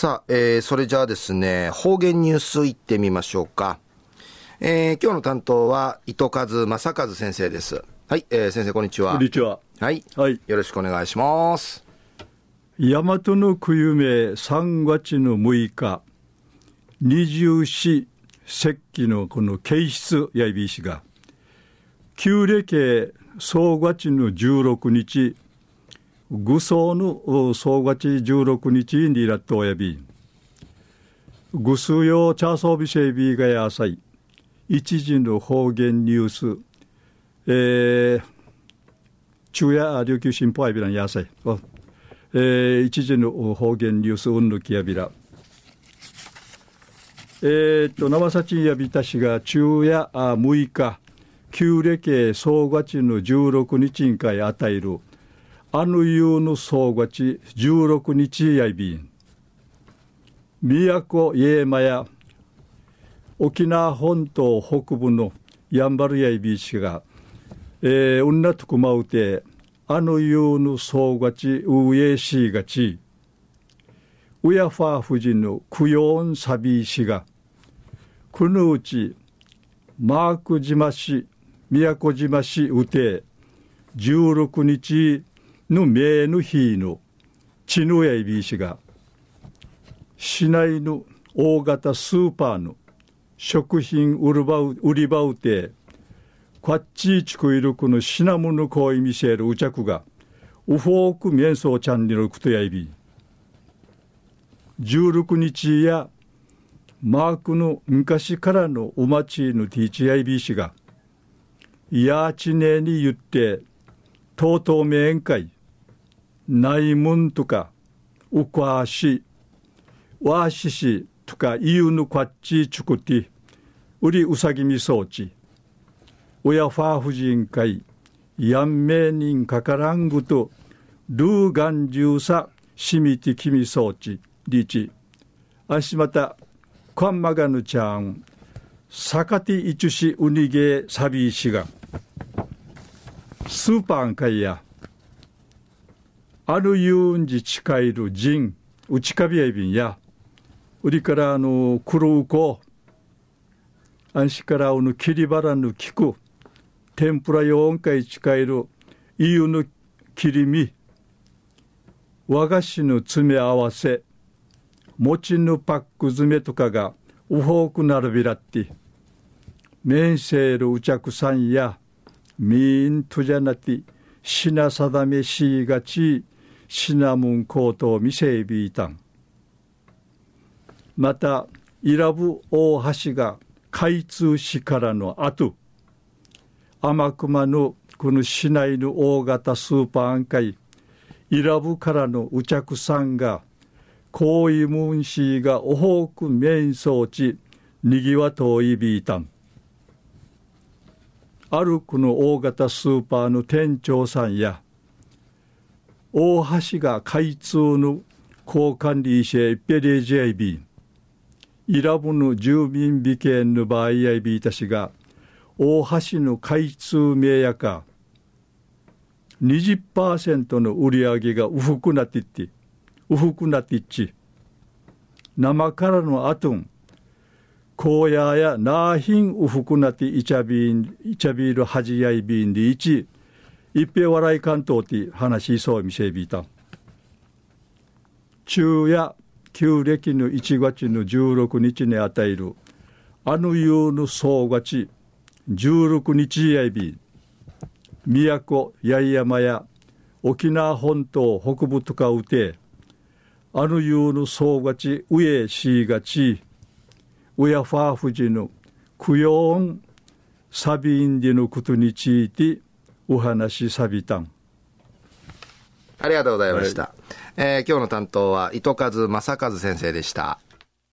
さあ、えー、それじゃあですね、方言ニュースいってみましょうか。えー、今日の担当は、糸数正和先生です。はい、えー、先生こんにちは。こんにちは。はい。はい。よろしくお願いします。大和の冬目3月の6日、二十四節気のこの形質やいびしが、旧暦総月の16日、愚僧の総月16日にラットおやび、愚数用チャーソービシェビーがやさい、一時の方言ニュース、えー、昼夜琉球新報アイビランやさい、えー、一時の方言ニュース、うんぬきやびら。えー、っと、生幸やびたしが昼夜6日、旧暦総月の16日にかい与える、あの夕の総月16日やいびん。宮古家間や沖縄本島北部のやんばるやいびしが、えー、うんなとくまうて、あの夕の総がち、うえしがち、うやファー夫人の供養サビしが、くぬうち、マーク島市、宮古島市うて、16日の名の日のちぬやいびしが、市内の大型スーパーの食品売る場売り場うて、こっちちくいるくの品物こい見せるうちゃくが、うほうく面相チャンネルくとやいび。16日やマークの昔からのお待ちのティーチやいびしが、やちねに言って、とうとう面会、内門とか、うかし、わししとか、いゆぬこっちちゅくて、うりうさぎみそうち、親ファー婦人会、やんめいにんかからんぐと、ルーガンジューサ、しみてきみそうち、りち、あしまた、こんまがぬちゃん、さかていちゅしうにげさびしが、スーパーン会や、あるゆうんじ近いる人、うちかびやいびんや、うりからあの、くるうこ、あんしからうぬきりばらぬきく、天ぷら4回近いるいゆの切り身和菓子の詰め合わせ餅のパック詰めとかがうほうくなるびらって面せるうちゃくさんやみんとじゃなて品定めしがち。シナムンコートを見せびいたんまた伊良部大橋が開通しからの後天熊のこの市内の大型スーパー案会イラブからのうちゃくさんが高位ムーンシーがおほうく面相地にぎわといびいた。んあるこの大型スーパーの店長さんや大橋が開通の交換理シェペレジャイビンイラブの住民美権の場合やいびいたしが大橋の開通名やか20%の売り上げがうふくなっていってうふくなっていっち生からのあとん荒野やなーひんうふくなっていちゃびんいちゃびるはじやいびんでいち一平笑い関東って話しそうみせびた。中夜旧暦の1月の16日に与えるあの世の総勝ち16日やいび宮古八重山や沖縄本島北部とかうてあのいうの総がち上しがちうやファーフジの供養サビインディのことについてお話しさびたん。ありがとうございました、はい、えー、今日の担当は糸数正和先生でした